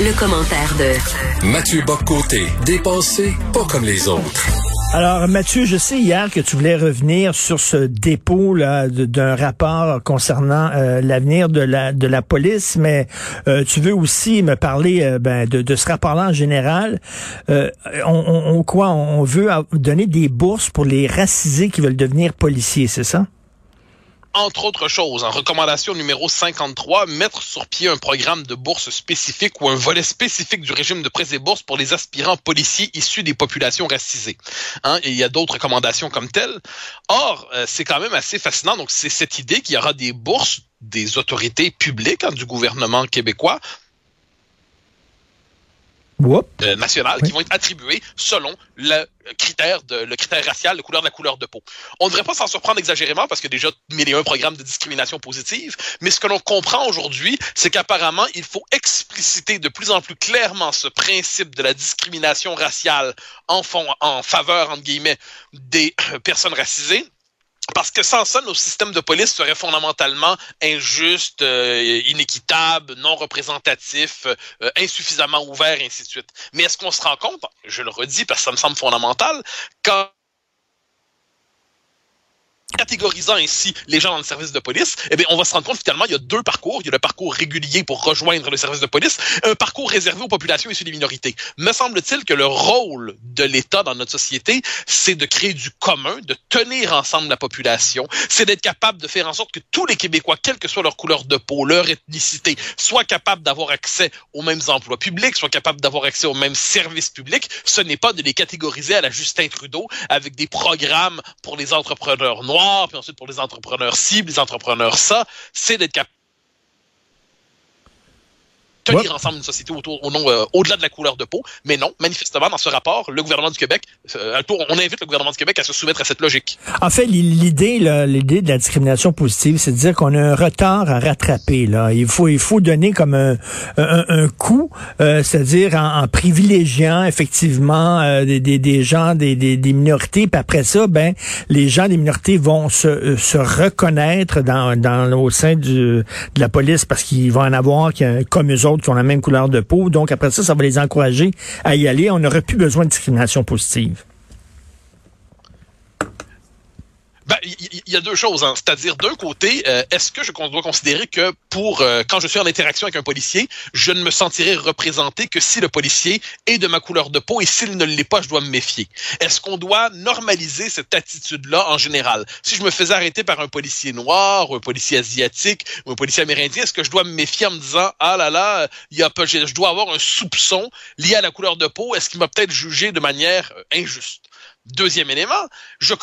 Le, commentaire de Mathieu Boccoté, dépensé pas comme les autres. Alors, Mathieu, je sais hier que tu voulais revenir sur ce dépôt là d'un rapport concernant euh, l'avenir de la de la police, mais euh, tu veux aussi me parler euh, ben, de, de, ce rapport-là en général. on, on, quoi? On veut donner des bourses pour les racisés qui veulent devenir policiers, c'est ça? Entre autres choses, en recommandation numéro 53, mettre sur pied un programme de bourse spécifique ou un volet spécifique du régime de prêts et bourses pour les aspirants policiers issus des populations racisées. Hein, il y a d'autres recommandations comme telles. Or, euh, c'est quand même assez fascinant. Donc, c'est cette idée qu'il y aura des bourses des autorités publiques hein, du gouvernement québécois euh, nationales qui vont être attribuées selon le critère de le critère racial, le couleur de la couleur de peau. On ne devrait pas s'en surprendre exagérément parce a déjà mille et un programmes de discrimination positive, mais ce que l'on comprend aujourd'hui, c'est qu'apparemment, il faut expliciter de plus en plus clairement ce principe de la discrimination raciale en, fond, en faveur, entre guillemets, des personnes racisées parce que sans ça, nos systèmes de police seraient fondamentalement injustes, euh, inéquitables, non représentatifs, euh, insuffisamment ouverts, et ainsi de suite. Mais est-ce qu'on se rend compte, je le redis parce que ça me semble fondamental, quand catégorisant ainsi les gens dans le service de police, eh bien, on va se rendre compte finalement il y a deux parcours. Il y a le parcours régulier pour rejoindre le service de police, un parcours réservé aux populations issues des minorités. Me semble-t-il que le rôle de l'État dans notre société, c'est de créer du commun, de tenir ensemble la population, c'est d'être capable de faire en sorte que tous les Québécois, quelle que soit leur couleur de peau, leur ethnicité, soient capables d'avoir accès aux mêmes emplois publics, soient capables d'avoir accès aux mêmes services publics. Ce n'est pas de les catégoriser à la Justin Trudeau avec des programmes pour les entrepreneurs noirs puis ensuite pour les entrepreneurs cibles, les entrepreneurs ça, c'est d'être capable tenir ensemble une société autour, au nom, euh, au-delà de la couleur de peau. Mais non, manifestement, dans ce rapport, le gouvernement du Québec, euh, on invite le gouvernement du Québec à se soumettre à cette logique. En fait, l'idée, l'idée de la discrimination positive, c'est de dire qu'on a un retard à rattraper. Là, il faut, il faut donner comme un, un, coup, euh, c'est-à-dire en, privilégiant effectivement euh, des, des, des, gens des, des, des, minorités. Puis après ça, ben, les gens des minorités vont se, se reconnaître dans, dans au sein du, de la police parce qu'ils vont en avoir comme eux autres qui la même couleur de peau. Donc, après ça, ça va les encourager à y aller. On n'aurait plus besoin de discrimination positive. Ben, il y, a deux choses. Hein. C'est-à-dire, d'un côté, euh, est-ce que je dois considérer que pour euh, quand je suis en interaction avec un policier, je ne me sentirai représenté que si le policier est de ma couleur de peau et s'il ne l'est pas, je dois me méfier. Est-ce qu'on doit normaliser cette attitude-là en général? Si je me faisais arrêter par un policier noir, ou un policier asiatique, ou un policier amérindien, est-ce que je dois me méfier en me disant ah là là, il y a pas, je dois avoir un soupçon lié à la couleur de peau Est-ce qu'il m'a peut-être jugé de manière euh, injuste Deuxième élément, je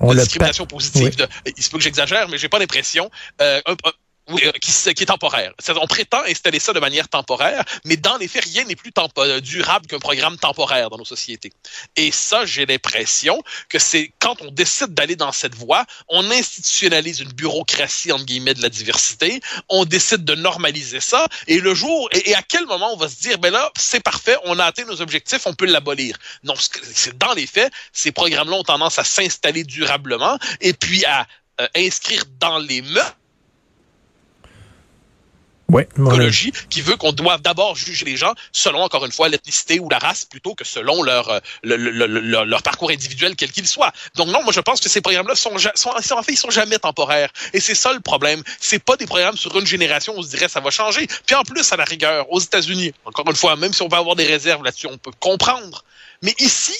on de discrimination positive. De, il se peut que j'exagère, mais j'ai pas l'impression. Euh, oui, euh, qui, est temporaire. On prétend installer ça de manière temporaire, mais dans les faits, rien n'est plus euh, durable qu'un programme temporaire dans nos sociétés. Et ça, j'ai l'impression que c'est quand on décide d'aller dans cette voie, on institutionnalise une bureaucratie, entre guillemets, de la diversité, on décide de normaliser ça, et le jour, et, à quel moment on va se dire, ben là, c'est parfait, on a atteint nos objectifs, on peut l'abolir. Non, c'est dans les faits, ces programmes-là ont tendance à s'installer durablement, et puis à euh, inscrire dans les mœurs ouais, écologie qui veut qu'on doive d'abord juger les gens selon, encore une fois, l'ethnicité ou la race plutôt que selon leur, euh, leur, leur parcours individuel, quel qu'il soit. Donc non, moi je pense que ces programmes-là sont, sont, en fait, ils sont jamais temporaires. Et c'est ça le problème. C'est pas des programmes sur une génération on se dirait ça va changer. Puis en plus, à la rigueur, aux États-Unis, encore une fois, même si on va avoir des réserves là-dessus, on peut comprendre. Mais ici,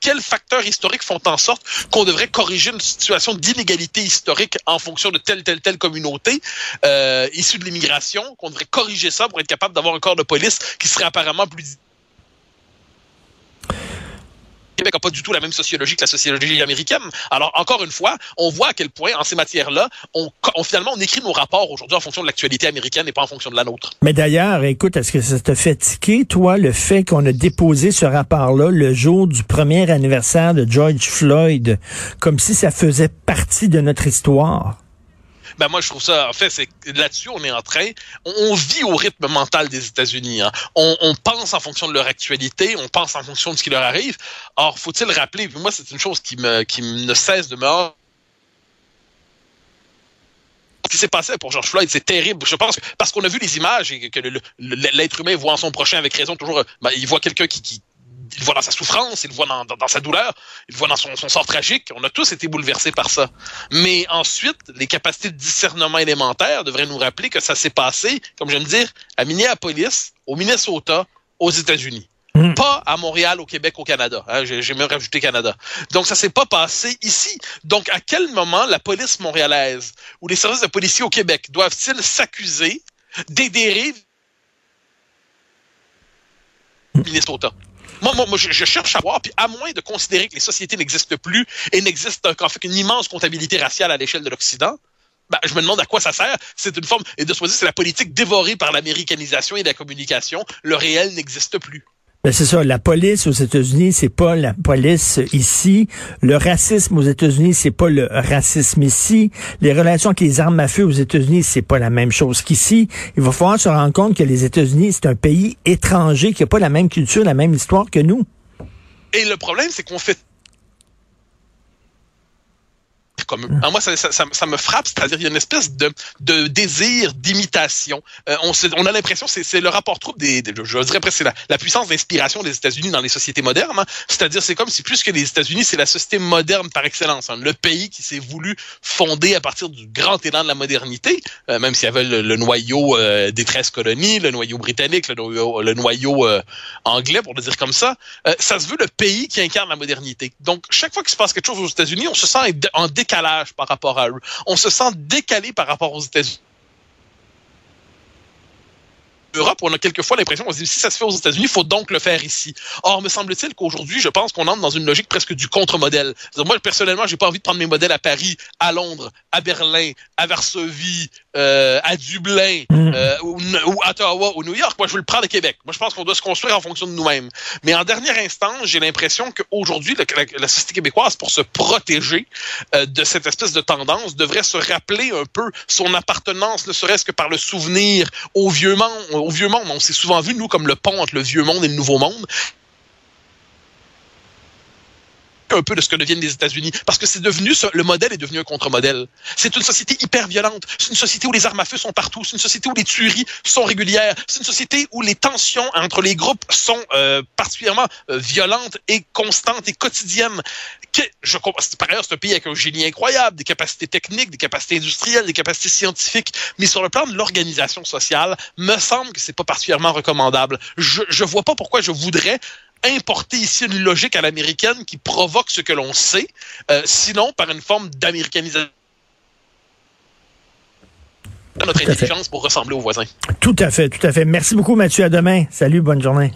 quels facteurs historiques font en sorte qu'on devrait corriger une situation d'inégalité historique en fonction de telle, telle, telle communauté euh, issue de l'immigration, qu'on devrait corriger ça pour être capable d'avoir un corps de police qui serait apparemment plus Québec n'a pas du tout la même sociologie que la sociologie américaine. Alors, encore une fois, on voit à quel point, en ces matières-là, on, on, finalement, on écrit nos rapports aujourd'hui en fonction de l'actualité américaine et pas en fonction de la nôtre. Mais d'ailleurs, écoute, est-ce que ça te fait tiquer, toi, le fait qu'on a déposé ce rapport-là le jour du premier anniversaire de George Floyd, comme si ça faisait partie de notre histoire? Ben moi je trouve ça en fait c'est là-dessus on est en train on, vit au rythme mental des États-Unis hein. on, pense en fonction de leur actualité on pense en fonction de ce qui leur arrive or faut-il rappeler moi c'est une chose qui me qui ne cesse de me ce qui s'est passé pour George Floyd, c'est terrible. Je pense parce qu'on a vu les images et que l'être humain voit en son prochain avec raison toujours. Ben, il voit quelqu'un qui, qui il le voit dans sa souffrance, il le voit dans, dans, sa douleur, il le voit dans son, son, sort tragique. On a tous été bouleversés par ça. Mais ensuite, les capacités de discernement élémentaire devraient nous rappeler que ça s'est passé, comme je viens de dire, à Minneapolis, au Minnesota, aux États-Unis. Hmm. Pas à Montréal, au Québec, au Canada. Hein, J'ai même rajouté Canada. Donc, ça s'est pas passé ici. Donc, à quel moment la police montréalaise ou les services de policiers au Québec doivent-ils s'accuser des dérives Minnesota? Moi, moi, moi je, cherche à voir, puis à moins de considérer que les sociétés n'existent plus et n'existent qu'en fait qu'une immense comptabilité raciale à l'échelle de l'Occident, ben, je me demande à quoi ça sert. C'est une forme, et de se dire, c'est la politique dévorée par l'américanisation et la communication. Le réel n'existe plus. Ben c'est ça. La police aux États-Unis, c'est pas la police ici. Le racisme aux États-Unis, c'est pas le racisme ici. Les relations avec les armes à feu aux États-Unis, c'est pas la même chose qu'ici. Il va falloir se rendre compte que les États-Unis, c'est un pays étranger qui a pas la même culture, la même histoire que nous. Et le problème, c'est qu'on fait comme moi, ça, ça, me frappe, c'est-à-dire il y a une espèce de, de désir d'imitation. Euh, on, on a l'impression, c'est le rapport trouble des, je dirais presque c'est la, puissance d'inspiration des États-Unis dans les sociétés modernes. Hein. C'est-à-dire, c'est comme si plus que les États-Unis, c'est la société moderne par excellence, hein. le pays qui s'est voulu fonder à partir du grand élan de la modernité, euh, même s'il y avait le, noyau euh, des 13 colonies, le noyau britannique, le noyau, le noyau anglais, pour le dire comme ça. ça se veut le pays qui incarne la modernité. Donc, chaque fois qu'il se passe quelque chose aux États-Unis, on se sent en décalage par rapport à eux. On se sent décalé par rapport aux États-Unis. Europe, on a quelquefois l'impression qu'on se dit si ça se fait aux États-Unis, il faut donc le faire ici. Or, me semble-t-il qu'aujourd'hui, je pense qu'on entre dans une logique presque du contre-modèle. Moi, personnellement, j'ai pas envie de prendre mes modèles à Paris, à Londres, à Berlin, à Varsovie, euh, à Dublin, mm. euh, ou, à Ottawa, ou New York. Moi, je veux le prendre à Québec. Moi, je pense qu'on doit se construire en fonction de nous-mêmes. Mais en dernière instance, j'ai l'impression qu'aujourd'hui, la, la, société québécoise, pour se protéger euh, de cette espèce de tendance, devrait se rappeler un peu son appartenance, ne serait-ce que par le souvenir au vieux monde, au vieux monde. On s'est souvent vu, nous, comme le pont entre le vieux monde et le nouveau monde un peu de ce que deviennent les États-Unis, parce que c'est devenu le modèle est devenu un contre-modèle. C'est une société hyper violente. C'est une société où les armes à feu sont partout. C'est une société où les tueries sont régulières. C'est une société où les tensions entre les groupes sont euh, particulièrement euh, violentes et constantes et quotidiennes. Par ailleurs, c'est un pays avec un génie incroyable, des capacités techniques, des capacités industrielles, des capacités scientifiques, mais sur le plan de l'organisation sociale, me semble que c'est pas particulièrement recommandable. Je, je vois pas pourquoi je voudrais importer ici une logique à l'américaine qui provoque ce que l'on sait, euh, sinon par une forme d'américanisation notre intelligence pour ressembler aux voisins. Tout à fait, tout à fait. Merci beaucoup, Mathieu. À demain. Salut, bonne journée.